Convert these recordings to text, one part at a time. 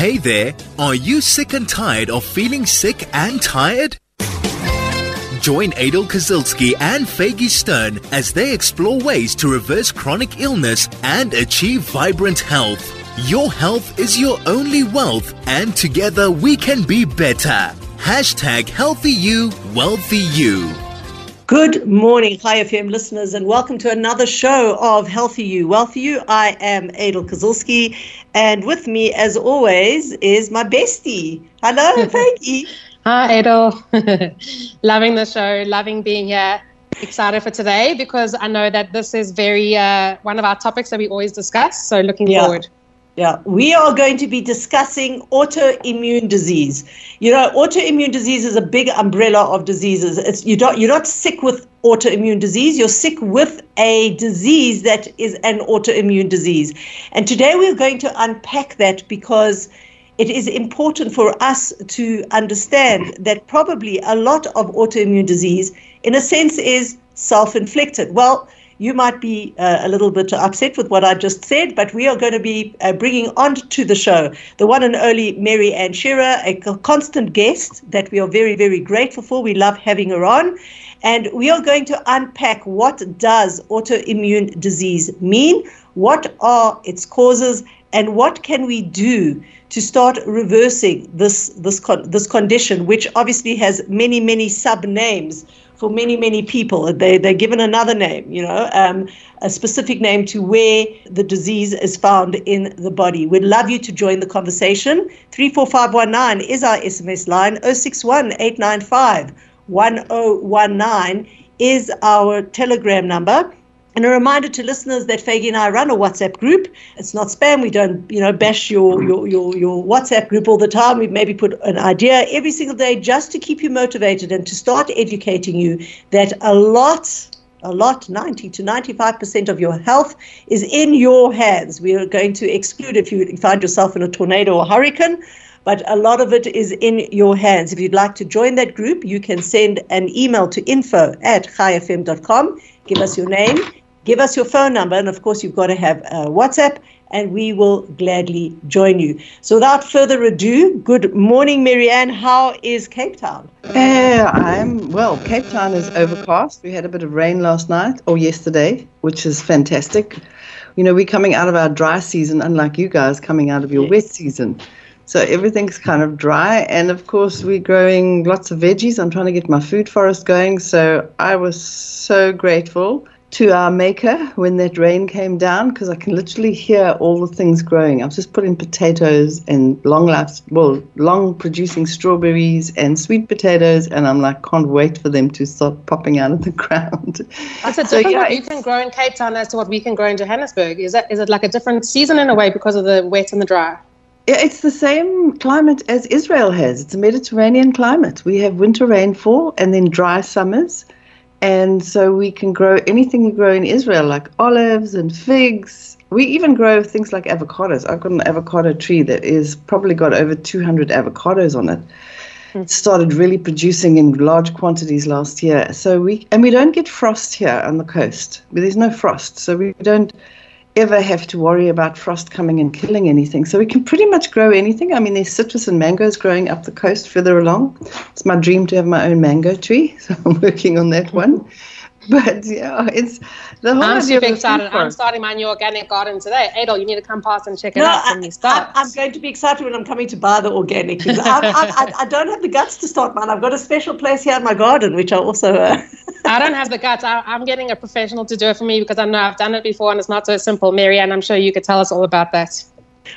Hey there, are you sick and tired of feeling sick and tired? Join Adel Kazilski and Faygie Stern as they explore ways to reverse chronic illness and achieve vibrant health. Your health is your only wealth, and together we can be better. Hashtag healthy you, wealthy you. Good morning, Chai FM listeners, and welcome to another show of Healthy You, Wealthy You. I am Adel Kazilski, and with me, as always, is my bestie. Hello, Peggy. Hi, Adel. loving the show, loving being here. Excited for today because I know that this is very uh, one of our topics that we always discuss. So looking Yeah. forward. Yeah, we are going to be discussing autoimmune disease. You know, autoimmune disease is a big umbrella of diseases. It's you don't you're not sick with autoimmune disease, you're sick with a disease that is an autoimmune disease. And today we're going to unpack that because it is important for us to understand that probably a lot of autoimmune disease, in a sense, is self inflicted. Well, you might be uh, a little bit upset with what I just said, but we are going to be uh, bringing on to the show the one and only Mary Ann Shearer, a constant guest that we are very, very grateful for. We love having her on. And we are going to unpack what does autoimmune disease mean, what are its causes, and what can we do to start reversing this this con- this condition, which obviously has many many sub names for many many people. They they're given another name, you know, um, a specific name to where the disease is found in the body. We'd love you to join the conversation. Three four five one nine is our SMS line. 061 895 1019 is our Telegram number. And a reminder to listeners that Faygie and I run a WhatsApp group. It's not spam. We don't, you know, bash your, your, your, your WhatsApp group all the time. We maybe put an idea every single day just to keep you motivated and to start educating you that a lot, a lot, 90 to 95% of your health is in your hands. We are going to exclude if you find yourself in a tornado or hurricane but a lot of it is in your hands. If you'd like to join that group, you can send an email to info at chaifm.com. Give us your name, give us your phone number, and of course, you've got to have uh, WhatsApp, and we will gladly join you. So, without further ado, good morning, Marianne. How is Cape Town? Yeah, I'm well. Cape Town is overcast. We had a bit of rain last night or yesterday, which is fantastic. You know, we're coming out of our dry season, unlike you guys coming out of your Yes. wet season. So everything's kind of dry. And of course, we're growing lots of veggies. I'm trying to get my food forest going. So I was so grateful to our maker when that rain came down because I can literally hear all the things growing. I've just put in potatoes and long life, well, long producing strawberries and sweet potatoes, and I'm like, can't wait for them to start popping out of the ground. So, yeah, what you can grow in Cape Town as to what we can grow in Johannesburg. Is that is it like a different season in a way because of the wet and the dry? Yeah, it's the same climate as Israel has. It's a Mediterranean climate. We have winter rainfall and then dry summers. And so we can grow anything you grow in Israel, like olives and figs. We even grow things like avocados. I've got an avocado tree that is probably got over 200 avocados on it. It started really producing in large quantities last year. So we and we don't get frost here on the coast. There's no frost, so we don't ever have to worry about frost coming and killing anything. So we can pretty much grow anything. I mean, there's citrus and mangoes growing up the coast further along. It's my dream to have my own mango tree, so I'm working on that one. But yeah, it's the whole I'm idea super excited. I'm starting my new organic garden today. Adel, you need to come past and check it No, out I, when we start. am going to be excited when I'm coming to buy the organic because I, I, I, I don't have the guts to start mine. I've got a special place here in my garden, which I also. Uh, I don't have the guts. I, I'm getting a professional to do it for me because I know I've done it before and it's not so simple. Marianne, I'm sure you could tell us all about that.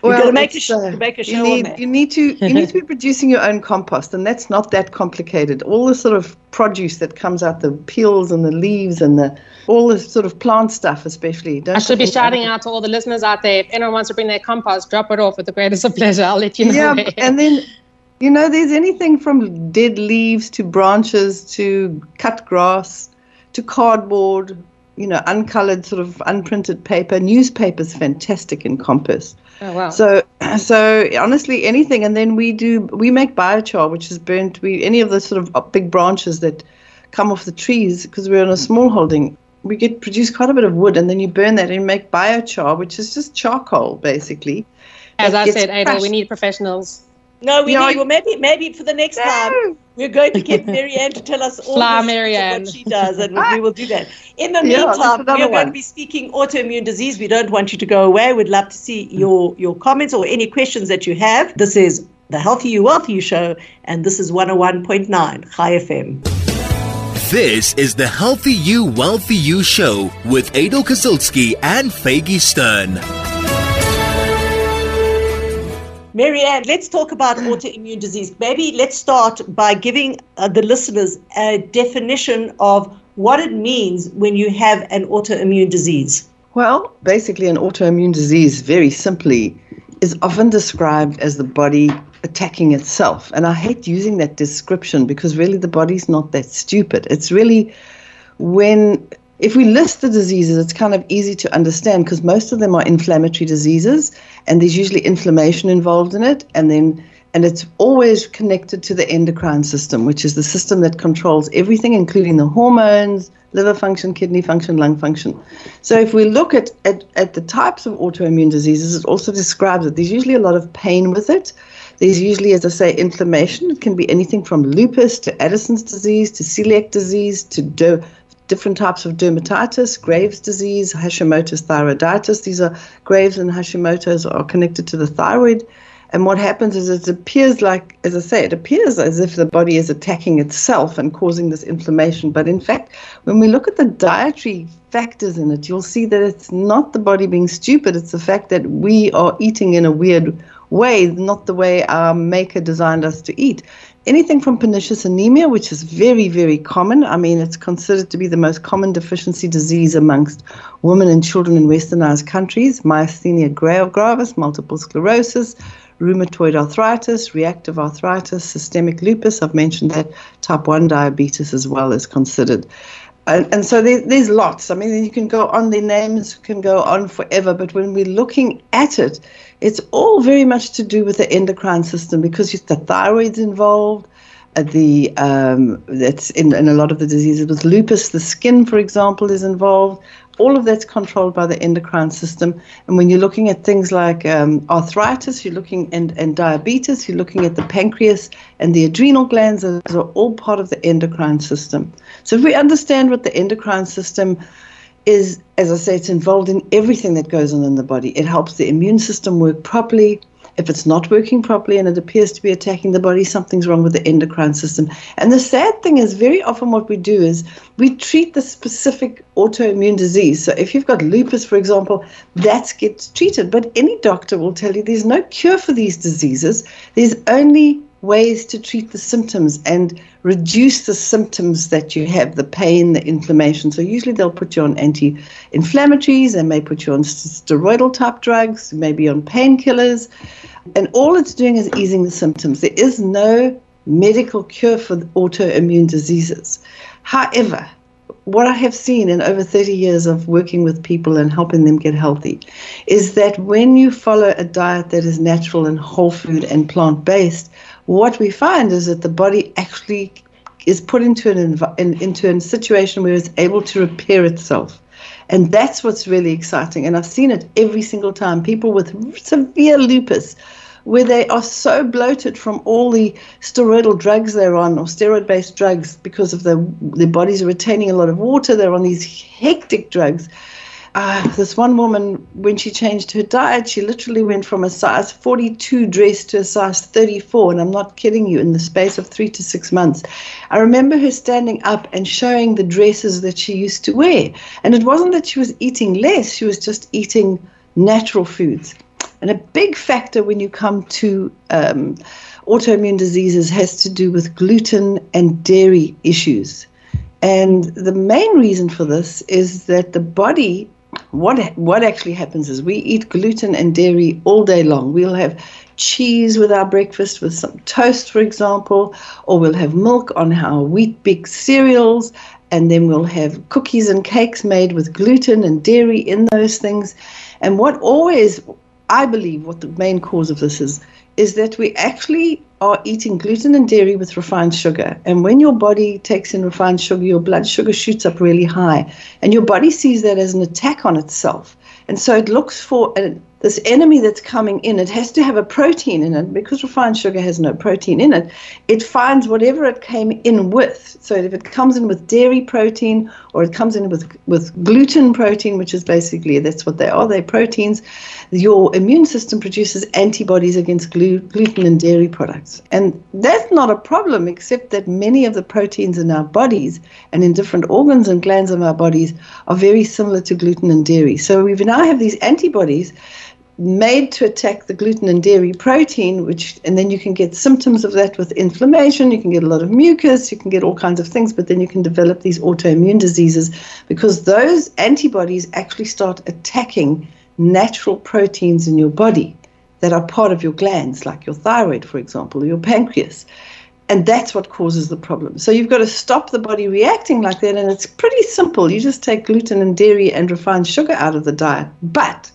We're gonna make a it's, sh- uh, make a show you on need. You need to you need to be producing your own compost, and that's not that complicated. All the sort of produce that comes out, the peels and the leaves and the all the sort of plant stuff, especially. Don't I should be shouting out to all the listeners out there. If anyone wants to bring their compost, drop it off with the greatest of pleasure. I'll let you know. Yeah, where. and then you know, there's anything from dead leaves to branches to cut grass to cardboard. You know, uncolored sort of unprinted paper. Newspaper's fantastic in compost. oh, wow. So, so honestly, anything, and then we do we make biochar, which is burnt. We any of the sort of big branches that come off the trees because we're on a small holding. We get produce quite a bit of wood, and then you burn that and make biochar, which is just charcoal basically. As I said, Adel, we need professionals. No, we Yeah, need. I- Well, maybe maybe for the next time we're going to get Marianne to tell us all Fly the Marianne. what she does, and we will do that. In the Yeah, meantime, another we're going to be speaking autoimmune disease. We don't want you to go away. We'd love to see your your comments or any questions that you have. This is the Healthy You Wealthy You show, and this is 101.9 Chai FM. This is the Healthy You, Wealthy You show with Adel Kazilski and Faygie Stern. Marianne, let's talk about autoimmune disease. Maybe let's start by giving uh, the listeners a definition of what it means when you have an autoimmune disease. Well, basically, an autoimmune disease, very simply, is often described as the body attacking itself. And I hate using that description because really the body's not that stupid. It's really when, if we list the diseases, it's kind of easy to understand because most of them are inflammatory diseases and there's usually inflammation involved in it. And then and it's always connected to the endocrine system, which is the system that controls everything, including the hormones, liver function, kidney function, lung function. So if we look at, at, at the types of autoimmune diseases, it also describes it. There's usually a lot of pain with it. There's usually, as I say, inflammation. It can be anything from lupus to Addison's disease to celiac disease to do, different types of dermatitis, Graves' disease, Hashimoto's thyroiditis. These are Graves and Hashimoto's are connected to the thyroid. And what happens is it appears like, as I say, it appears as if the body is attacking itself and causing this inflammation. But in fact, when we look at the dietary factors in it, you'll see that it's not the body being stupid, it's the fact that we are eating in a weird way, not the way our maker designed us to eat. Anything from pernicious anemia, which is very, very common. I mean, it's considered to be the most common deficiency disease amongst women and children in westernized countries. Myasthenia gravis, multiple sclerosis, rheumatoid arthritis, reactive arthritis, systemic lupus. I've mentioned that type 1 diabetes as well is considered. And, and so there, there's lots. I mean, you can go on, the names can go on forever, but when we're looking at it, it's all very much to do with the endocrine system because the thyroid's involved. Uh, the um, that's in, in a lot of the diseases with lupus, the skin, for example, is involved. All of that's controlled by the endocrine system. And when you're looking at things like um, arthritis, you're looking and, and diabetes, you're looking at the pancreas and the adrenal glands. Those are all part of the endocrine system. So if we understand what the endocrine system is, as I say, it's involved in everything that goes on in the body. It helps the immune system work properly. If it's not working properly and it appears to be attacking the body, something's wrong with the endocrine system. And the sad thing is, very often what we do is we treat the specific autoimmune disease. So if you've got lupus, for example, that gets treated. But any doctor will tell you there's no cure for these diseases. There's only ways to treat the symptoms and reduce the symptoms that you have the pain, the inflammation. So, usually they'll put you on anti inflammatories, they may put you on steroidal type drugs, maybe on painkillers. And all it's doing is easing the symptoms. There is no medical cure for autoimmune diseases. However, what I have seen in over 30 years of working with people and helping them get healthy is that when you follow a diet that is natural and whole food and plant based, what we find is that the body actually is put into an env- in, into a situation where it's able to repair itself. And that's what's really exciting. And I've seen it every single time. People with severe lupus, where they are so bloated from all the steroidal drugs they're on or steroid based drugs because of the, their bodies retaining a lot of water, they're on these hectic drugs. Uh, this one woman, when she changed her diet, she literally went from a size 42 dress to a size 34. And I'm not kidding you, in the space of three to six months. I remember her standing up and showing the dresses that she used to wear. And it wasn't that she was eating less, she was just eating natural foods. And a big factor when you come to um, autoimmune diseases has to do with gluten and dairy issues. And the main reason for this is that the body what what actually happens is we eat gluten and dairy all day long. We'll have cheese with our breakfast with some toast, for example, or we'll have milk on our Weet-Bix cereals, and then we'll have cookies and cakes made with gluten and dairy in those things. And what always I believe what the main cause of this is is that we actually are eating gluten and dairy with refined sugar. And when your body takes in refined sugar, your blood sugar shoots up really high. And your body sees that as an attack on itself. And so it looks for a, this enemy that's coming in, it has to have a protein in it. Because refined sugar has no protein in it, it finds whatever it came in with. So if it comes in with dairy protein or it comes in with, with gluten protein, which is basically that's what they are, they're proteins, your immune system produces antibodies against glu- gluten and dairy products. And that's not a problem, except that many of the proteins in our bodies and in different organs and glands of our bodies are very similar to gluten and dairy. So we now have these antibodies made to attack the gluten and dairy protein, which and then you can get symptoms of that with inflammation, you can get a lot of mucus, you can get all kinds of things, but then you can develop these autoimmune diseases because those antibodies actually start attacking natural proteins in your body that are part of your glands, like your thyroid, for example, or your pancreas. And that's what causes the problem. So you've got to stop the body reacting like that. And it's pretty simple. You just take gluten and dairy and refined sugar out of the diet. But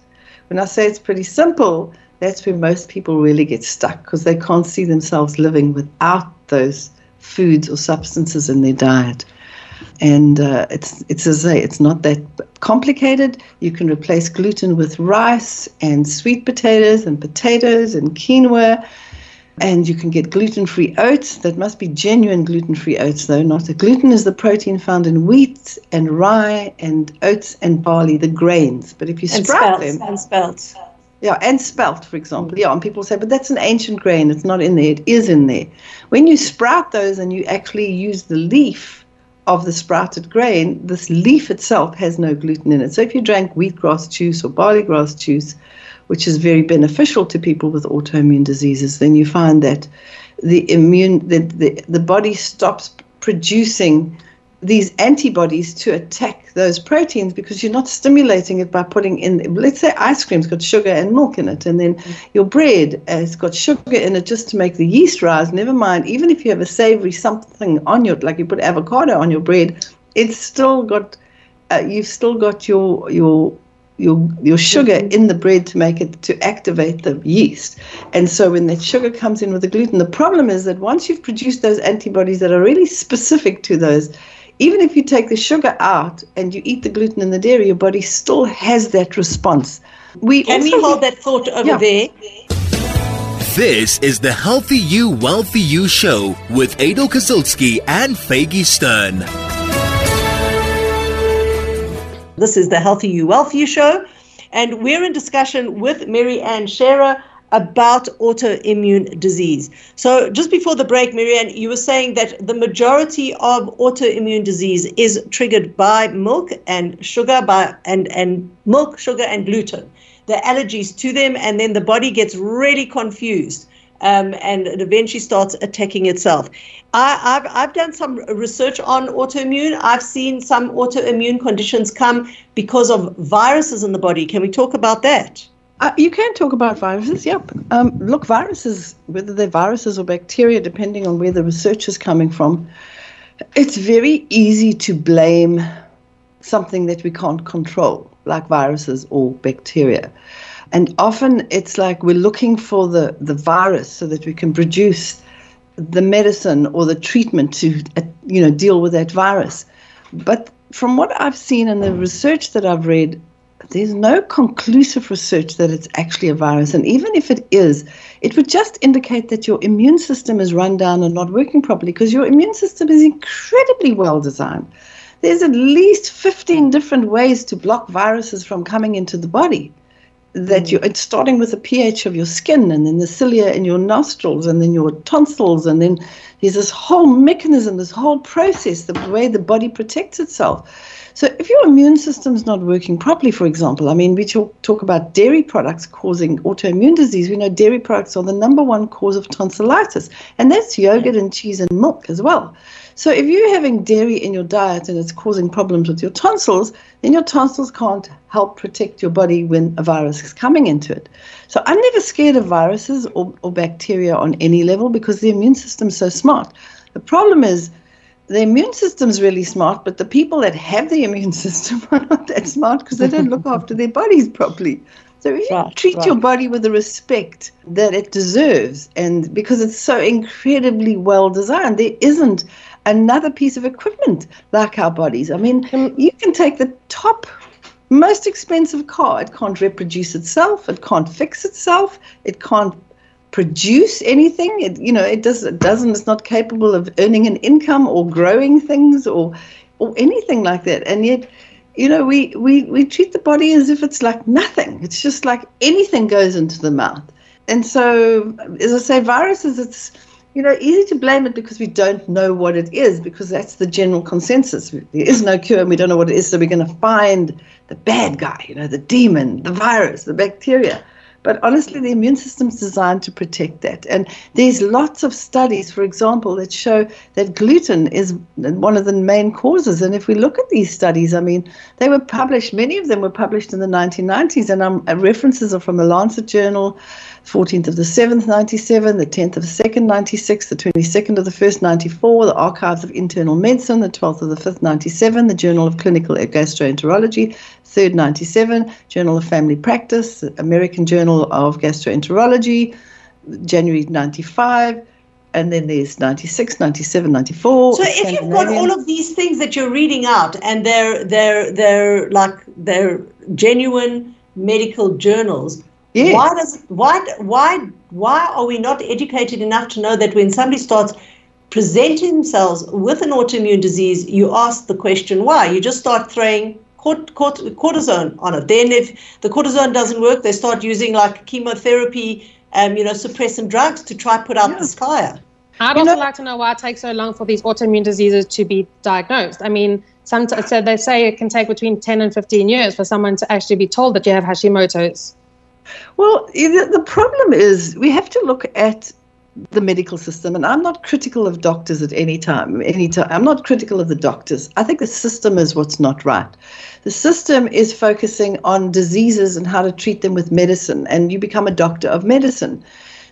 when I say it's pretty simple, that's where most people really get stuck because they can't see themselves living without those foods or substances in their diet. And uh, it's it's as I say, it's not that complicated. You can replace gluten with rice and sweet potatoes and potatoes and quinoa, and you can get gluten-free oats. That must be genuine gluten-free oats, though. Not the gluten is the protein found in wheat and rye and oats and barley, the grains. But if you And sprout spelts. them, And spelt. yeah, and spelt, for example. Yeah, and people say, but that's an ancient grain. It's not in there. It is in there. When you sprout those and you actually use the leaf of the sprouted grain, this leaf itself has no gluten in it. So if you drank wheatgrass juice or barley grass juice, which is very beneficial to people with autoimmune diseases, then you find that the immune the, the, the body stops producing these antibodies to attack those proteins because you're not stimulating it by putting in let's say ice cream's got sugar and milk in it and then your bread has got sugar in it just to make the yeast rise never mind even if you have a savory something on your like you put avocado on your bread it's still got uh, you've still got your your your your sugar in the bread to make it to activate the yeast. And so when that sugar comes in with the gluten, the problem is that once you've produced those antibodies that are really specific to those, even if you take the sugar out and you eat the gluten and the dairy, your body still has that response. We Can we also- hold that thought over Yeah. there? This is the Healthy You, Wealthy You show with Adel Kazilski and Faygie Stern. This is the Healthy You, Wealthy You show, and we're in discussion with Mary Ann Shearer about autoimmune disease. So, just before the break, Marianne, you were saying that the majority of autoimmune disease is triggered by milk and sugar, by and and milk, sugar, and gluten. The allergies to them, and then the body gets really confused. Um, and it eventually starts attacking itself. I, I've, I've done some research on autoimmune. I've seen some autoimmune conditions come because of viruses in the body. Can we talk about that? Uh, you can talk about viruses, yep. Um, look, viruses, whether they're viruses or bacteria, depending on where the research is coming from, it's very easy to blame something that we can't control, like viruses or bacteria. And often it's like we're looking for the, the virus so that we can produce the medicine or the treatment to, uh, you know, deal with that virus. But from what I've seen in the research that I've read, there's no conclusive research that it's actually a virus. And even if it is, it would just indicate that your immune system is run down and not working properly because your immune system is incredibly well designed. There's at least 15 different ways to block viruses from coming into the body. That mm. you, it's starting with the pH of your skin, and then the cilia in your nostrils, and then your tonsils, and then there's this whole mechanism, this whole process, the way the body protects itself. So if your immune system's not working properly, for example, I mean, we talk, talk about dairy products causing autoimmune disease. We know dairy products are the number one cause of tonsillitis, and that's yogurt and cheese and milk as well. So if you're having dairy in your diet and it's causing problems with your tonsils, then your tonsils can't help protect your body when a virus is coming into it. So I'm never scared of viruses or, or bacteria on any level because the immune system's so smart. The problem is the immune system's really smart, but the people that have the immune system are not that smart because they don't look after their bodies properly. So if you Right, treat right. your body with the respect that it deserves, and because it's so incredibly well designed, there isn't another piece of equipment like our bodies. I mean, you can take the top most expensive car. It can't reproduce itself. It can't fix itself. It can't produce anything. It, you know, it does. It doesn't. It's not capable of earning an income or growing things or or anything like that. And yet, you know, we we we treat the body as if it's like nothing. It's just like anything goes into the mouth. And so, as I say, viruses. It's you know, easy to blame it because we don't know what it is, because that's the general consensus. There is no cure and we don't know what it is, so we're going to find the bad guy, you know, the demon, the virus, the bacteria. But honestly, the immune system is designed to protect that. And there's lots of studies, for example, that show that gluten is one of the main causes. And if we look at these studies, I mean, they were published, many of them were published in the 1990s, and um, references are from the Lancet Journal, 14th of the 7th, 97, the 10th of the 2nd, 96, the 22nd of the 1st, 94, the Archives of Internal Medicine, the 12th of the 5th, 97, the Journal of Clinical Gastroenterology, 3rd, 97, Journal of Family Practice, American Journal of Gastroenterology, January 95, and then there's 96 97 94 so if you've got all of these things that you're reading out and they're they're they're like they're genuine medical journals yes. why does why why why are we not educated enough to know that when somebody starts presenting themselves with an autoimmune disease you ask the question why you just start throwing cort- cort- cortisone on it. Then, if the cortisone doesn't work, they start using like chemotherapy, um, you know, suppressant drugs to try put out yeah. this fire. I'd you also know, like to know why it takes so long for these autoimmune diseases to be diagnosed. I mean, some t- so they say it can take between 10 and 15 years for someone to actually be told that you have Hashimoto's. Well, the problem is we have to look at the medical system, and I'm not critical of doctors at any time. Any time, I'm not critical of the doctors. I think the system is what's not right. The system is focusing on diseases and how to treat them with medicine, and you become a doctor of medicine.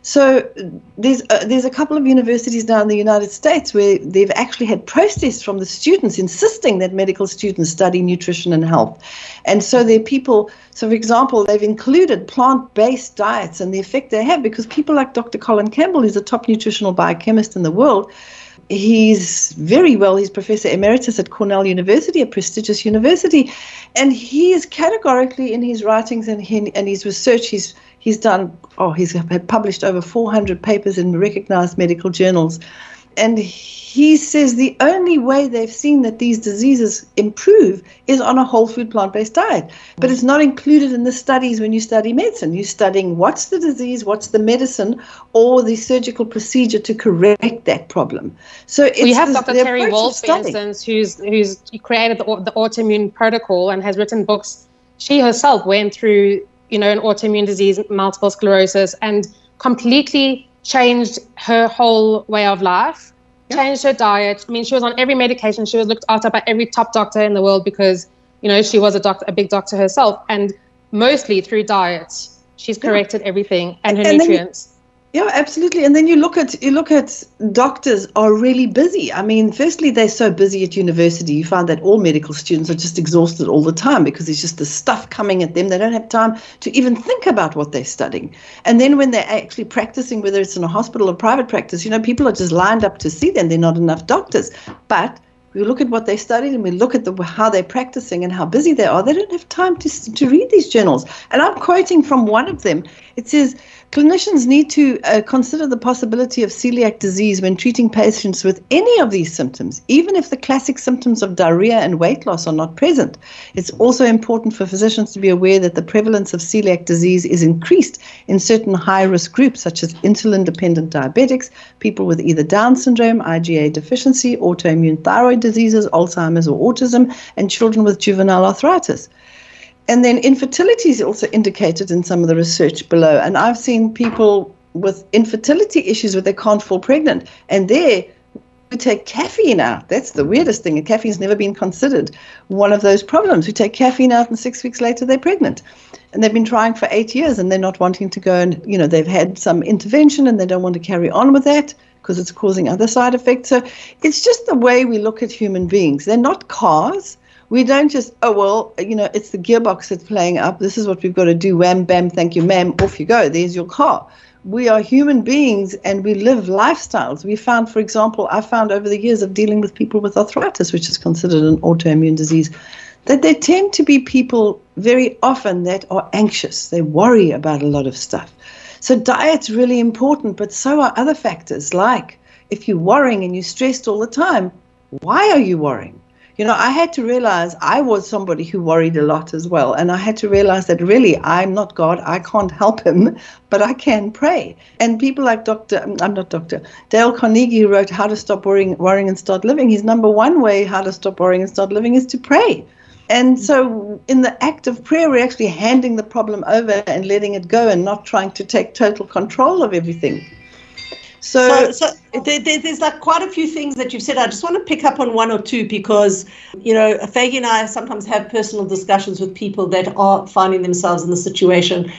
So there's a, uh, there's a couple of universities now in the United States where they've actually had protests from the students insisting that medical students study nutrition and health, and so there are people. So, for example, they've included plant-based diets and the effect they have because people like Dr. Colin Campbell, who's a top nutritional biochemist in the world, he's very well. He's professor emeritus at Cornell University, a prestigious university, and he is categorically in his writings and, he, and his research. He's he's done. Oh, he's published over 400 papers in recognized medical journals, and he says the only way they've seen that these diseases improve is on a whole food plant based diet. But it's not included in the studies when you study medicine. You're studying what's the disease, what's the medicine, or the surgical procedure to correct that problem. So we have Dr. Terry Wahls, for instance, who's who's created the, the autoimmune protocol and has written books. She herself went through, you know, an autoimmune disease, multiple sclerosis, and completely changed her whole way of life, yeah. changed her diet. I mean, she was on every medication. She was looked after by every top doctor in the world because, you know, she was a doctor, a big doctor herself. And mostly through diet, she's corrected yeah. everything and her and nutrients. Yeah, absolutely. And then you look at you look at doctors are really busy. I mean, firstly, they're so busy at university. You find that all medical students are just exhausted all the time because there's just the stuff coming at them. They don't have time to even think about what they're studying. And then when they're actually practicing, whether it's in a hospital or private practice, you know, people are just lined up to see them. They're not enough doctors. But we look at what they studied and we look at the, how they're practicing and how busy they are, they don't have time to, to read these journals. And I'm quoting from one of them. It says, Clinicians need to uh, consider the possibility of celiac disease when treating patients with any of these symptoms, even if the classic symptoms of diarrhea and weight loss are not present. It's also important for physicians to be aware that the prevalence of celiac disease is increased in certain high risk groups, such as insulin dependent diabetics, people with either Down syndrome, IgA deficiency, autoimmune thyroid diseases, Alzheimer's or autism, and children with juvenile arthritis. And then infertility is also indicated in some of the research below. And I've seen people with infertility issues where they can't fall pregnant. And there, we take caffeine out. That's the weirdest thing. And caffeine's never been considered one of those problems. We take caffeine out, and six weeks later, they're pregnant. And they've been trying for eight years, and they're not wanting to go and, you know, they've had some intervention and they don't want to carry on with that because it's causing other side effects. So it's just the way we look at human beings. They're not cars we don't just oh well you know it's the gearbox that's playing up this is what we've got to do wham bam thank you ma'am off you go there's your car we are human beings and we live lifestyles we found for example i found over the years of dealing with people with arthritis which is considered an autoimmune disease that there tend to be people very often that are anxious. They worry about a lot of stuff. So diet's really important, but so are other factors like if you're worrying and you're stressed all the time, why are you worrying? You know, I had to realize I was somebody who worried a lot as well. And I had to realize that really I'm not God. I can't help him, but I can pray. And people like Dr. Um, I'm not Dr. Dale Carnegie, wrote How to Stop Worrying, Worrying and Start Living, his number one way how to stop worrying and start living is to pray. And so, in the act of prayer, we're actually handing the problem over and letting it go and not trying to take total control of everything. So, so, so there, there's like quite a few things that you've said. I just want to pick up on one or two because, you know, Faygie and I sometimes have personal discussions with people that are finding themselves in the situation.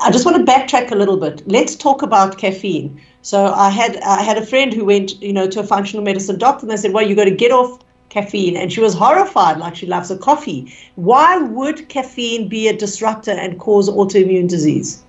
I just want to backtrack a little bit. Let's talk about caffeine. So I had I had a friend who went, you know, to a functional medicine doctor and they said, well, you got to get off caffeine and she was horrified like she loves a coffee why would caffeine be a disruptor and cause autoimmune disease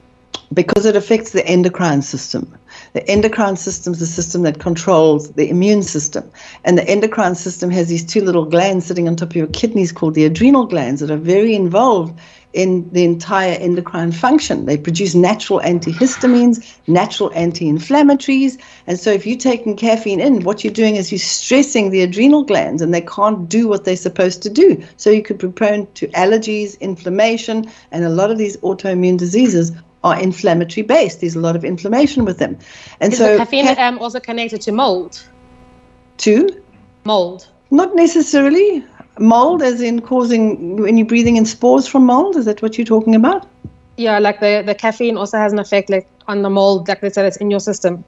because it affects the endocrine system the endocrine system is the system that controls the immune system and the endocrine system has these two little glands sitting on top of your kidneys called the adrenal glands that are very involved in the entire endocrine function. They produce natural antihistamines, natural anti inflammatories. And so, if you're taking caffeine in, what you're doing is you're stressing the adrenal glands and they can't do what they're supposed to do. So, you could be prone to allergies, inflammation, and a lot of these autoimmune diseases are inflammatory based. There's a lot of inflammation with them. And is so, the caffeine ca- um, also connected to mold? To? Mold. Not necessarily mold, as in causing when you're breathing in spores from mold? Is that what you're talking about? Yeah, like the, the caffeine also has an effect like on the mold, like they said, it's in your system.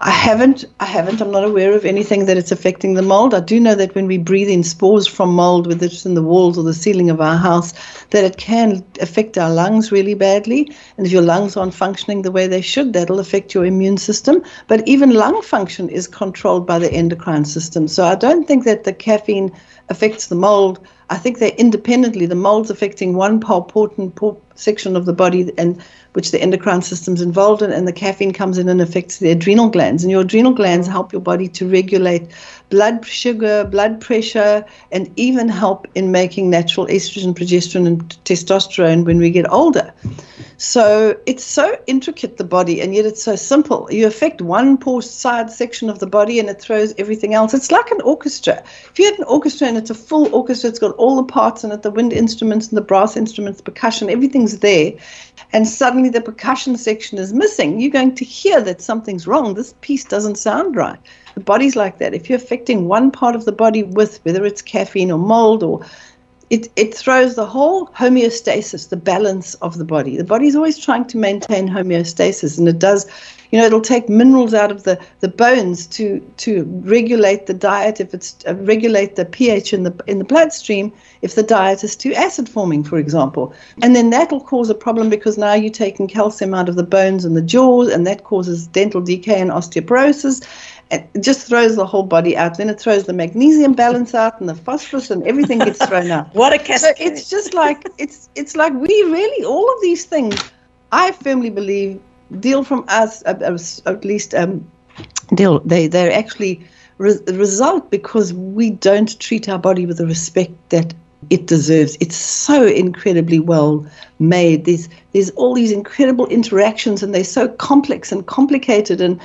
I haven't. I haven't. I'm not aware of anything that it's affecting the mold. I do know that when we breathe in spores from mold, whether it's in the walls or the ceiling of our house, that it can affect our lungs really badly. And if your lungs aren't functioning the way they should, that'll affect your immune system. But even lung function is controlled by the endocrine system. So I don't think that the caffeine affects the mold. I think they're independently. The mold's affecting one important section of the body, and which the endocrine system's involved in, and the caffeine comes in and affects the adrenal glands. And your adrenal glands help your body to regulate blood sugar, blood pressure, and even help in making natural estrogen, progesterone, and testosterone when we get older. So it's so intricate, the body, and yet it's so simple. You affect one poor side section of the body and it throws everything else. It's like an orchestra. If you had an orchestra and it's a full orchestra, it's got all the parts in it the wind instruments and the brass instruments, percussion, everything's there, and suddenly the percussion section is missing, you're going to hear that something's wrong. This piece doesn't sound right. The body's like that. If you're affecting one part of the body with whether it's caffeine or mold or it, it throws the whole homeostasis, the balance of the body. The body's always trying to maintain homeostasis, and it does, you know, it'll take minerals out of the, the bones to to regulate the diet if it's uh, regulate the pH in the in the bloodstream if the diet is too acid forming, for example. And then that'll cause a problem because now you're taking calcium out of the bones and the jaws, and that causes dental decay and osteoporosis it just throws the whole body out. Then it throws the magnesium balance out and the phosphorus and everything gets thrown out. what a cascade. So it's just like it's it's like we really all of these things. I firmly believe deal from us at least um, deal they they're actually re- result because we don't treat our body with the respect that it deserves. It's so incredibly well made. There's there's all these incredible interactions and they're so complex and complicated and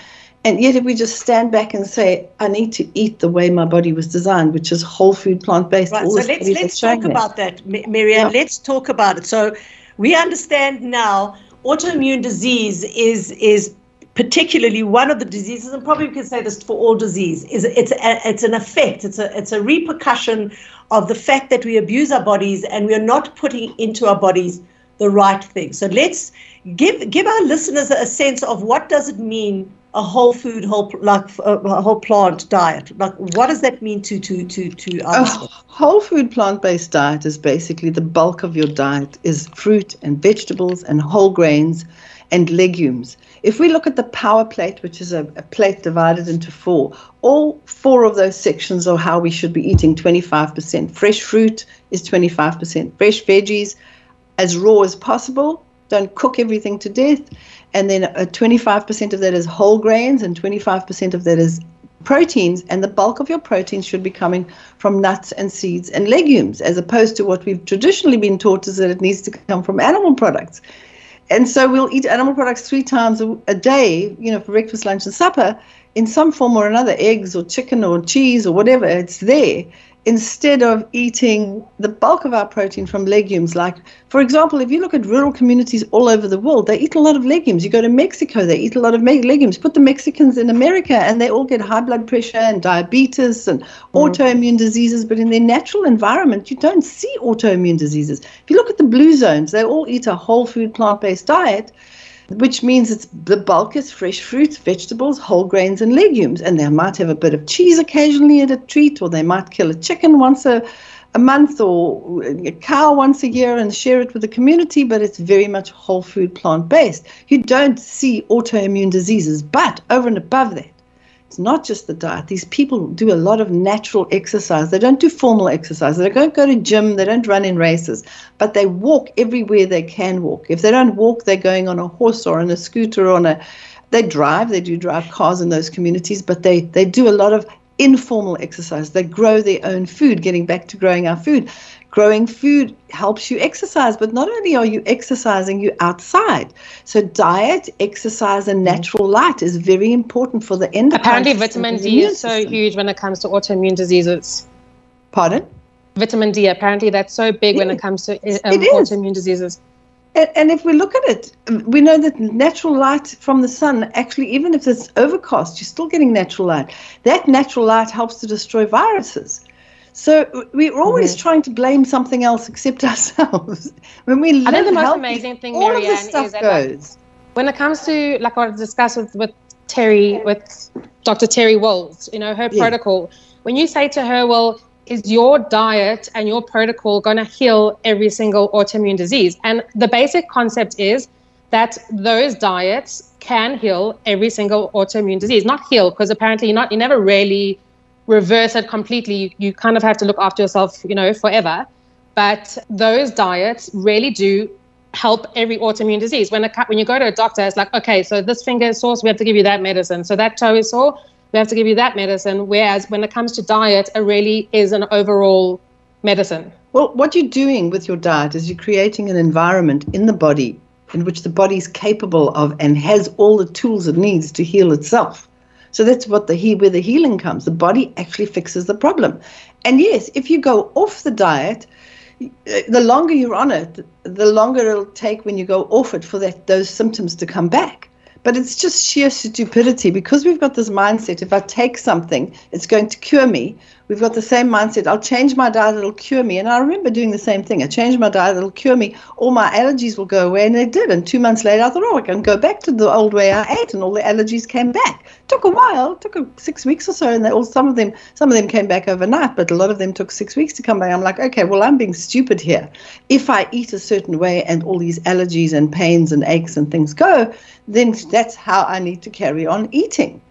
and yet, if we just stand back and say, I need to eat the way my body was designed, which is whole food, plant based. Right. So let's, let's talk about that, Miriam. Yeah. Let's talk about it. So we understand now autoimmune disease is is particularly one of the diseases, and probably we can say this for all disease, is it's a, it's an effect, it's a it's a repercussion of the fact that we abuse our bodies and we are not putting into our bodies the right thing. So let's give give our listeners a sense of what does it mean a whole food, whole like a whole plant diet? Like, what does that mean to to to to us? A whole food plant based diet is basically the bulk of your diet is fruit and vegetables and whole grains and legumes. If we look at the power plate, which is a, a, plate divided into four, all four of those sections are how we should be eating 25%. Fresh fruit is 25%. Fresh veggies, as raw as possible. Don't cook everything to death and then uh, 25% of that is whole grains and 25% of that is proteins, and the bulk of your proteins should be coming from nuts and seeds and legumes, as opposed to what we've traditionally been taught is that it needs to come from animal products. And so we'll eat animal products three times a, a day, you know, for breakfast, lunch, and supper in some form or another eggs or chicken or cheese or whatever, it's there instead of eating the bulk of our protein from legumes. Like, for example, if you look at rural communities all over the world, they eat a lot of legumes. You go to Mexico, they eat a lot of legumes. Put the Mexicans in America, and they all get high blood pressure and diabetes and mm. autoimmune diseases. But in their natural environment, you don't see autoimmune diseases. If you look at the blue zones, they all eat a whole food, plant based diet which means it's the bulk is fresh fruits, vegetables, whole grains, and legumes. And they might have a bit of cheese occasionally at a treat, or they might kill a chicken once a, a month or a cow once a year and share it with the community, but it's very much whole food, plant based. You don't see autoimmune diseases, but over and above that, it's not just the diet. These people do a lot of natural exercise. They don't do formal exercise. They don't go to gym. They don't run in races, but they walk everywhere they can walk. If they don't walk, they're going on a horse or on a scooter or on a. They drive. They do drive cars in those communities, but they they do a lot of informal exercise. They grow their own food. Getting back to growing our food, growing food helps you exercise, but not only are you exercising, you outside. So diet, exercise, and natural light is very important for the endocrine. Apparently, vitamin D is so system. huge when it comes to autoimmune diseases. Pardon? Vitamin D. Apparently, that's so big when it comes to um, autoimmune diseases. And, if we look at it, we know that natural light from the sun, actually, even if it's overcast, you're still getting natural light. That natural light helps to destroy viruses. So we're always mm-hmm. trying to blame something else except ourselves. when we I think the most amazing thing, all Marianne, of this stuff goes. Like, when it comes to, like I discussed with, with Terry, with Dr. Terry Wahls, you know, her yeah. protocol, when you say to her, well, is your diet and your protocol going to heal every single autoimmune disease? And the basic concept is that those diets can heal every single autoimmune disease. Not heal, because apparently you're not, you never really reverse it completely, you, kind of have to look after yourself, you know, forever. But those diets really do help every autoimmune disease. When a when you go to a doctor, it's like, okay, so this finger is sore, so we have to give you that medicine. So that toe is sore, we have to give you that medicine. Whereas when it comes to diet, it really is an overall medicine. Well, what you're doing with your diet is you're creating an environment in the body in which the body is capable of and has all the tools it needs to heal itself. So that's what the he where the healing comes. The body actually fixes the problem. And yes, if you go off the diet, uh, the longer you're on it, the longer it'll take when you go off it for that those symptoms to come back. But it's just sheer stupidity because we've got this mindset if I take something, it's going to cure me we've got the same mindset. I'll change my diet, it'll cure me. And I remember doing the same thing. I changed my diet, it'll cure me. All my allergies will go away. And they did. And two months later, I thought, oh, I can go back to the old way I ate. And all the allergies came back. Took a while, took a, six weeks or so. And they all, some of them, some of them came back overnight, but a lot of them took six weeks to come back. I'm like, okay, well, I'm being stupid here. If I eat a certain way and all these allergies and pains and aches and things go, then that's how I need to carry on eating.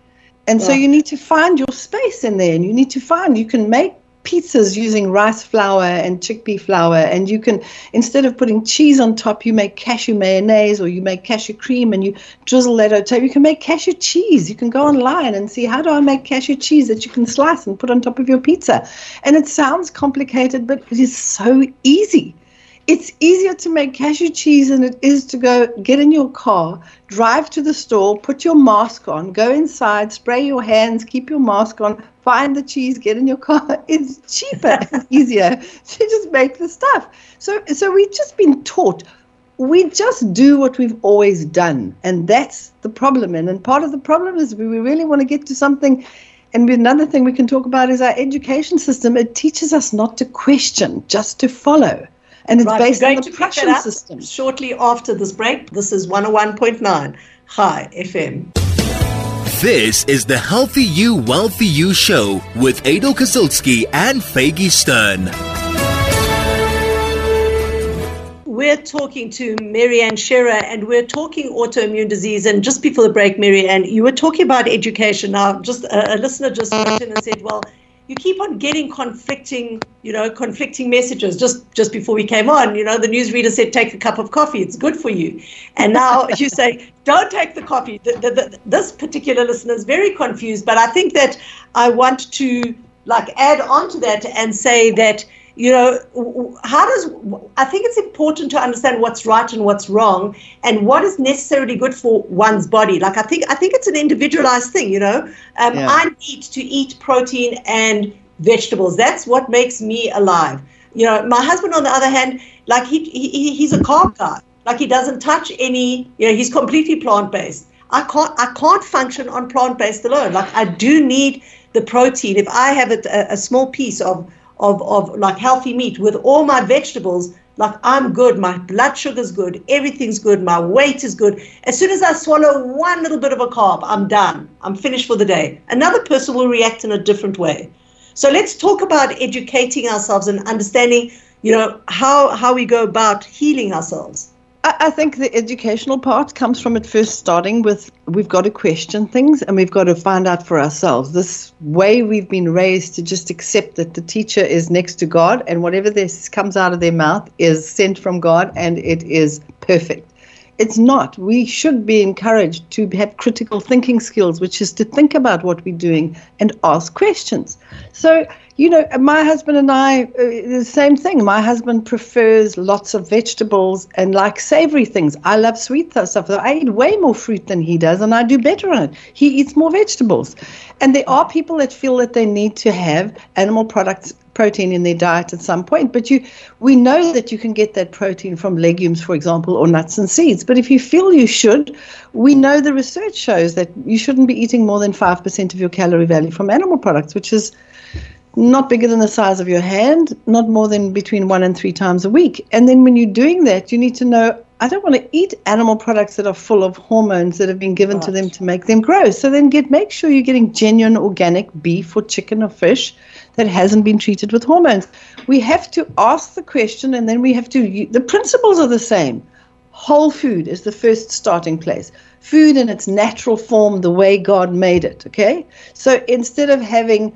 And yeah. so you need to find your space in there and you need to find, you can make pizzas using rice flour and chickpea flour and you can instead of putting cheese on top you make cashew mayonnaise or you make cashew cream and you drizzle that on top. You can make cashew cheese. You can go online and see how do i make cashew cheese that you can slice and put on top of your pizza? And it sounds complicated but it is so easy it's easier to make cashew cheese than it is to go get in your car, drive to the store, put your mask on, go inside, spray your hands, keep your mask on, find the cheese, get in your car. It's cheaper and easier to just make the stuff. So, so we've just been taught we just do what we've always done, and that's the problem. And, and part of the problem is we really want to get to something. And another thing we can talk about is our education system. It teaches us not to question, just to follow and it's right, based on the Prussian system. Shortly after this break, this is 101.9 Chai FM. This is the Healthy You, Wealthy You show with Adel Kazilsky and Faygie Stern. We're talking to Marianne Shearer and we're talking autoimmune disease. And just before the break, Marianne, you were talking about education. Now, just a, a listener just wrote in and said, well, you keep on getting conflicting, you know, conflicting messages. Just just before we came on, you know, the newsreader said take a cup of coffee; it's good for you. And now you say don't take the coffee. The, the, the, this particular listener is very confused, but I think that I want to like add on to that and say that you know how does i think it's important to understand what's right and what's wrong and what is necessarily good for one's body. Like i think i think it's an individualized thing you know. Um, yeah. i need to eat protein and vegetables. That's what makes me alive. You know my husband on the other hand like he, he he's a carb guy. Like he doesn't touch any you know he's completely plant-based. I can't i can't function on plant-based alone. Like i do need the protein. If i have a, a small piece of of, of like healthy meat with all my vegetables, like I'm good, my blood sugar's good, everything's good, my weight is good. As soon as I swallow one little bit of a carb, I'm done. I'm finished for the day. Another person will react in a different way. So let's talk about educating ourselves and understanding, you know, how how we go about healing ourselves. I think the educational part comes from it first starting with we've got to question things and we've got to find out for ourselves. This way we've been raised to just accept that the teacher is next to God and whatever this comes out of their mouth is sent from God and it is perfect. It's not. We should be encouraged to have critical thinking skills, which is to think about what we're doing and ask questions. So, you know, my husband and I, uh, the same thing. My husband prefers lots of vegetables and like savory things. I love sweet stuff. I eat way more fruit than he does, and I do better on it. He eats more vegetables. And there are people that feel that they need to have animal products protein in their diet at some point. But you, we know that you can get that protein from legumes, for example, or nuts and seeds. But if you feel you should, we know the research shows that you shouldn't be eating more than 5% of your calorie value from animal products, which is not bigger than the size of your hand, not more than between one and three times a week. And then when you're doing that, you need to know I don't want to eat animal products that are full of hormones that have been given right. to them to make them grow. So then get make sure you're getting genuine organic beef or chicken or fish that hasn't been treated with hormones. We have to ask the question and then we have to, the principles are the same. Whole food is the first starting place. Food in its natural form, the way God made it, okay? So instead of having,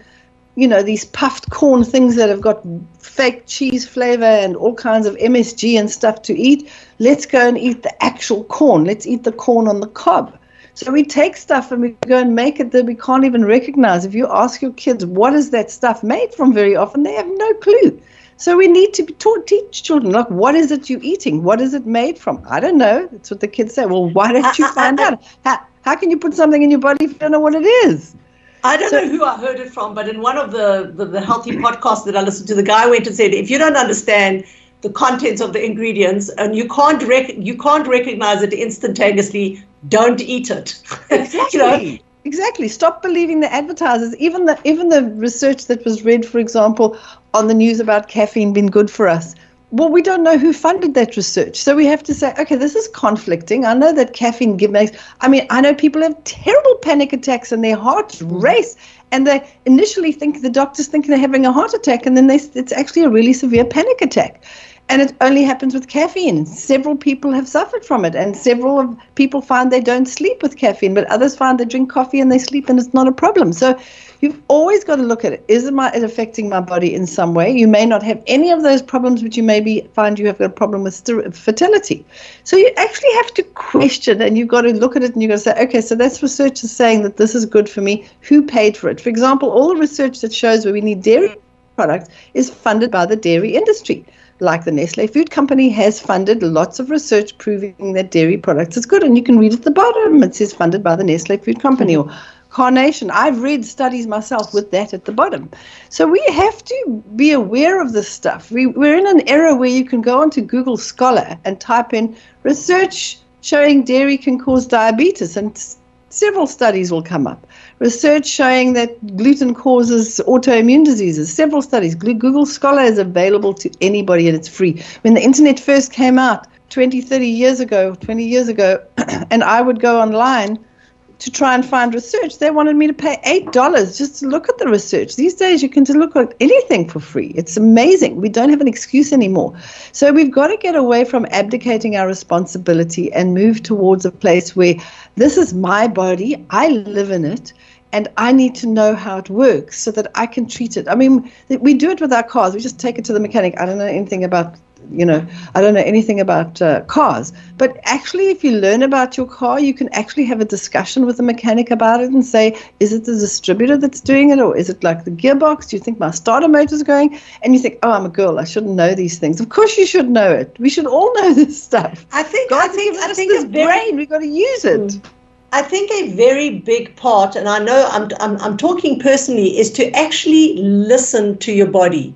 you know, these puffed corn things that have got fake cheese flavor and all kinds of MSG and stuff to eat, let's go and eat the actual corn. Let's eat the corn on the cob. So we take stuff and we go and make it that we can't even recognize. If you ask your kids, what is that stuff made from, very often they have no clue. So we need to be taught, teach children, like, what is it you're eating? What is it made from? I don't know. That's what the kids say. Well, why don't you find out? How, how can you put something in your body if you don't know what it is? I don't so, know who I heard it from, but in one of the, the, the healthy podcasts that I listened to, the guy went and said, if you don't understand the contents of the ingredients and you can't rec- you can't recognize it instantaneously don't eat it. Exactly. you know? Exactly. Stop believing the advertisers. Even the even the research that was read, for example, on the news about caffeine being good for us. Well, we don't know who funded that research. So we have to say, okay, this is conflicting. I know that caffeine makes, I mean, I know people have terrible panic attacks and their hearts mm-hmm. race and they initially think the doctors think they're having a heart attack and then they, it's actually a really severe panic attack and it only happens with caffeine. Several people have suffered from it, and several people find they don't sleep with caffeine, but others find they drink coffee and they sleep, and it's not a problem. So you've always got to look at it. Is it affecting my body in some way? You may not have any of those problems, but you maybe find you have got a problem with fertility. So you actually have to question, and you've got to look at it, and you've got to say, okay, so that's research is saying that this is good for me. Who paid for it? For example, all the research that shows where we need dairy products is funded by the dairy industry like the Nestle Food Company, has funded lots of research proving that dairy products is good. And you can read at the bottom, it says funded by the Nestle Food Company or Carnation. I've read studies myself with that at the bottom. So we have to be aware of this stuff. We, we're in an era where you can go onto Google Scholar and type in research showing dairy can cause diabetes, and several studies will come up research showing that gluten causes autoimmune diseases. Several studies. Google Scholar is available to anybody and it's free. When the internet first came out 20, 30 years ago, 20 years ago, and I would go online to try and find research, they wanted me to pay $8 just to look at the research. These days, you can just look at anything for free. It's amazing. We don't have an excuse anymore. So we've got to get away from abdicating our responsibility and move towards a place where this is my body, I live in it and I need to know how it works so that I can treat it. I mean, we do it with our cars. We just take it to the mechanic. I don't know anything about, you know, I don't know anything about uh, cars. But actually, if you learn about your car, you can actually have a discussion with the mechanic about it and say, is it the distributor that's doing it, or is it like the gearbox? Do you think my starter motor is going? And you think, oh, I'm a girl. I shouldn't know these things. Of course, you should know it. We should all know this stuff. I think. God I think. I think this brain. We've got to use it. Mm. I think a very big part, and I know I'm, I'm, I'm talking personally, is to actually listen to your body.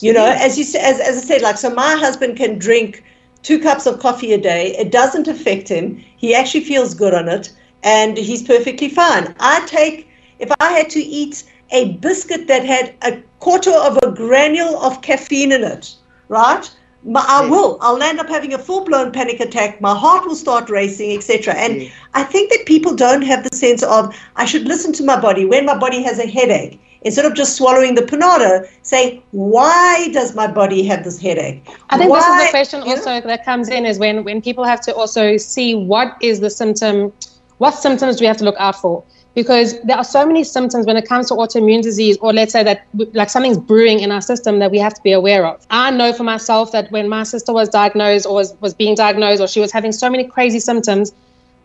You know, as you as, as I said, like, so my husband can drink two cups of coffee a day. It doesn't affect him. He actually feels good on it, and he's perfectly fine. I take, if I had to eat a biscuit that had a quarter of a granule of caffeine in it, right? But i will. I'll end up having a full blown panic attack. My heart will start racing, etc. And I think that people don't have the sense of I should listen to my body when my body has a headache instead of just swallowing the panado. Say, why does my body have this headache? I think why? this is the question also that comes in is when when people have to also see what is the symptom, what symptoms do we have to look out for because there are so many symptoms when it comes to autoimmune disease, or let's say that like something's brewing in our system that we have to be aware of. I know for myself that when my sister was diagnosed or was, was being diagnosed, or she was having so many crazy symptoms,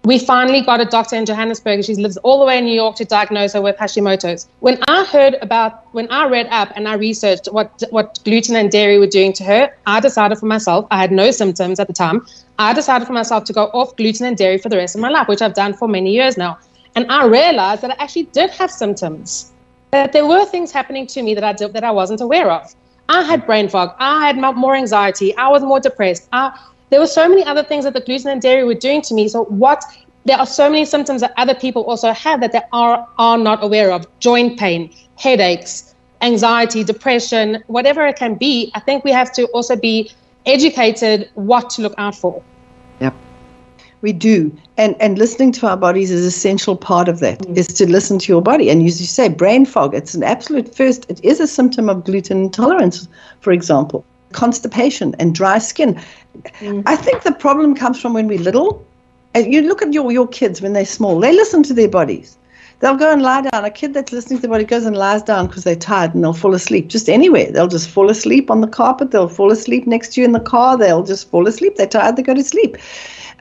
we finally got a doctor in Johannesburg. She lives all the way in New York to diagnose her with Hashimoto's. When I heard about, when I read up and I researched what what gluten and dairy were doing to her, I decided for myself. I had no symptoms at the time. I decided for myself to go off gluten and dairy for the rest of my life, which I've done for many years now. And I realized that I actually did have symptoms, that there were things happening to me that I, did, that I wasn't aware of. I had brain fog. I had more anxiety. I was more depressed. I, there were so many other things that the gluten and dairy were doing to me. So what there are so many symptoms that other people also have that they are, are not aware of joint pain, headaches, anxiety, depression, whatever it can be. I think we have to also be educated what to look out for. Yep. We do. And and listening to our bodies is essential part of that, mm. is to listen to your body. And as you say, brain fog, it's an absolute first, it is a symptom of gluten intolerance, for example. Constipation and dry skin. Mm. I think the problem comes from when we're little. And you look at your, your kids when they're small, they listen to their bodies. They'll go and lie down. A kid that's listening to their body goes and lies down because they're tired and they'll fall asleep just anywhere. They'll just fall asleep on the carpet. They'll fall asleep next to you in the car. They'll just fall asleep. They're tired. They go to sleep.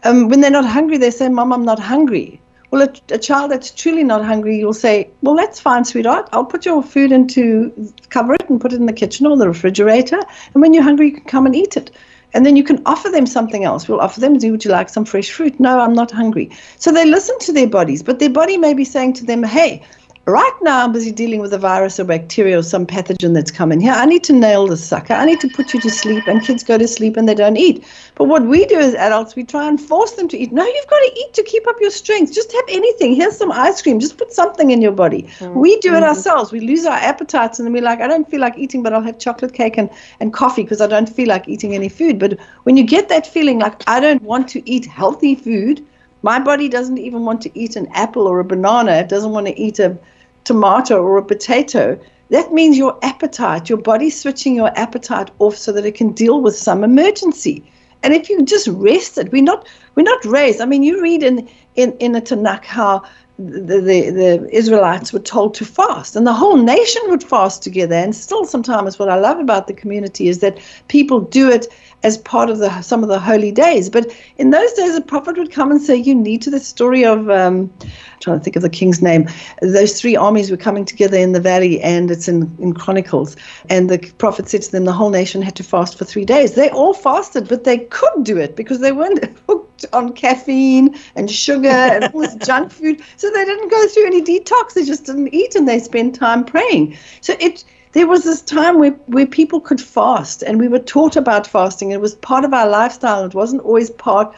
Um, when they're not hungry, they say, Mom, I'm not hungry. Well, a, a, child that's truly not hungry, you'll say, Well, that's fine, sweetheart. I'll put your food into, cover it and put it in the kitchen or the refrigerator. And when you're hungry, you can come and eat it. And then you can offer them something else. We'll offer them, Would you like some fresh fruit? No, I'm not hungry. So they listen to their bodies, but their body may be saying to them, Hey, Right now, I'm busy dealing with a virus or bacteria or some pathogen that's coming here. I need to nail this sucker. I need to put you to sleep. And kids go to sleep and they don't eat. But what we do as adults, we try and force them to eat. No, you've got to eat to keep up your strength. Just have anything. Here's some ice cream. Just put something in your body. Mm-hmm. We do it ourselves. We lose our appetites and then we're like, I don't feel like eating, but I'll have chocolate cake and, and coffee because I don't feel like eating any food. But when you get that feeling like, I don't want to eat healthy food, my body doesn't even want to eat an apple or a banana. It doesn't want to eat a tomato or a potato, that means your appetite, your body switching your appetite off so that it can deal with some emergency. And if you just rest it, we're not we're not raised. I mean, you read in in in the Tanakh how the, the, the Israelites were told to fast, and the whole nation would fast together. And still, sometimes, what I love about the community is that people do it as part of the some of the holy days. But in those days, a prophet would come and say, "You need to." The story of um, trying to think of the king's name. Those three armies were coming together in the valley, and it's in, in Chronicles. And the prophet said to them, the whole nation had to fast for three days. They all fasted, but they could do it because they weren't hooked on caffeine and sugar and all this junk food. So they didn't go through any detox. They just didn't eat, and they spent time praying. So it there was this time where, where people could fast and we were taught about fasting. It was part of our lifestyle. It wasn't always part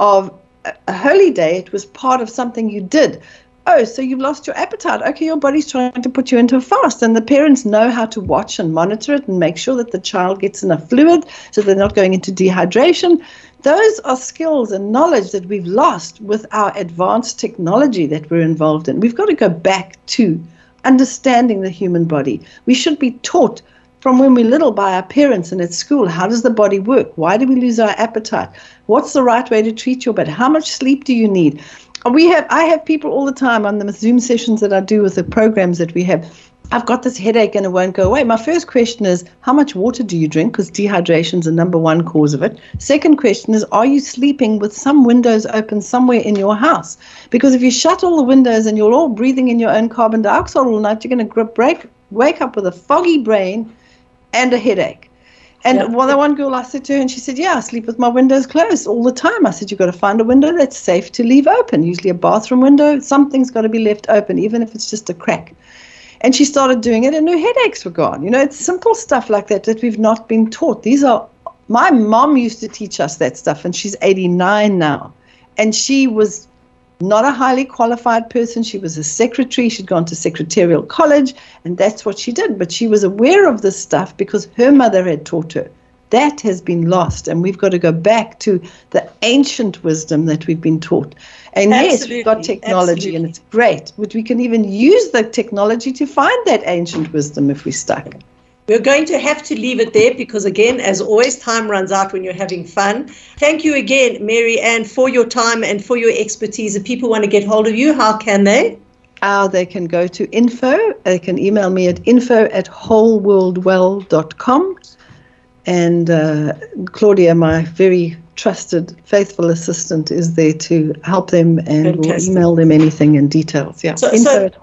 of a holy day, it was part of something you did. Oh, so you've lost your appetite. Okay, your body's trying to put you into a fast. And the parents know how to watch and monitor it and make sure that the child gets enough fluid so they're not going into dehydration. Those are skills and knowledge that we've lost with our advanced technology that we're involved in. We've got to go back to understanding the human body. We should be taught from when we're little by our parents and at school. How does the body work? Why do we lose our appetite? What's the right way to treat your body? How much sleep do you need? we have I have people all the time on the Zoom sessions that I do with the programs that we have. I've got this headache and it won't go away. My first question is, how much water do you drink? Because dehydration is the number one cause of it. Second question is, are you sleeping with some windows open somewhere in your house? Because if you shut all the windows and you're all breathing in your own carbon dioxide all night, you're going to break, wake up with a foggy brain and a headache. And yep. well, the one girl I said to her, and she said, Yeah, I sleep with my windows closed all the time. I said, You've got to find a window that's safe to leave open, usually a bathroom window. Something's got to be left open, even if it's just a crack. And she started doing it, and her headaches were gone. You know, it's simple stuff like that that we've not been taught. These are, my mom used to teach us that stuff, and she's 89 now. And she was not a highly qualified person. She was a secretary. She'd gone to secretarial college, and that's what she did. But she was aware of this stuff because her mother had taught her. That has been lost, and we've got to go back to the ancient wisdom that we've been taught. And Absolutely. yes, we've got technology, Absolutely. and it's great, but we can even use the technology to find that ancient wisdom if we stuck. We're going to have to leave it there because, again, as always, time runs out when you're having fun. Thank you again, Mary Ann, for your time and for your expertise. If people want to get hold of you, how can they? Uh, they can go to info. They can email me at info at wholeworldwell.com. And uh, Claudia, my very trusted, faithful assistant, is there to help them and will email them anything in details. Yeah, so, info so, at.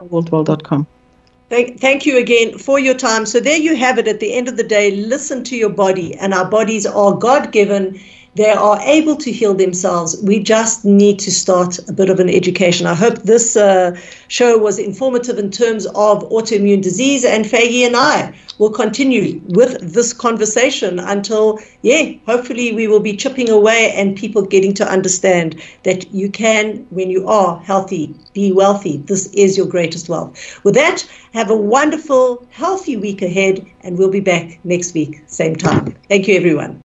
Thank, thank you again for your time. So, there you have it. At the end of the day, listen to your body, and our bodies are God given. They are able to heal themselves. We just need to start a bit of an education. I hope this uh, show was informative in terms of autoimmune disease, and Faygie and I will continue with this conversation until, yeah, hopefully we will be chipping away and people getting to understand that you can, when you are healthy, be wealthy. This is your greatest wealth. With that, have a wonderful, healthy week ahead, and we'll be back next week, same time. Thank you, everyone.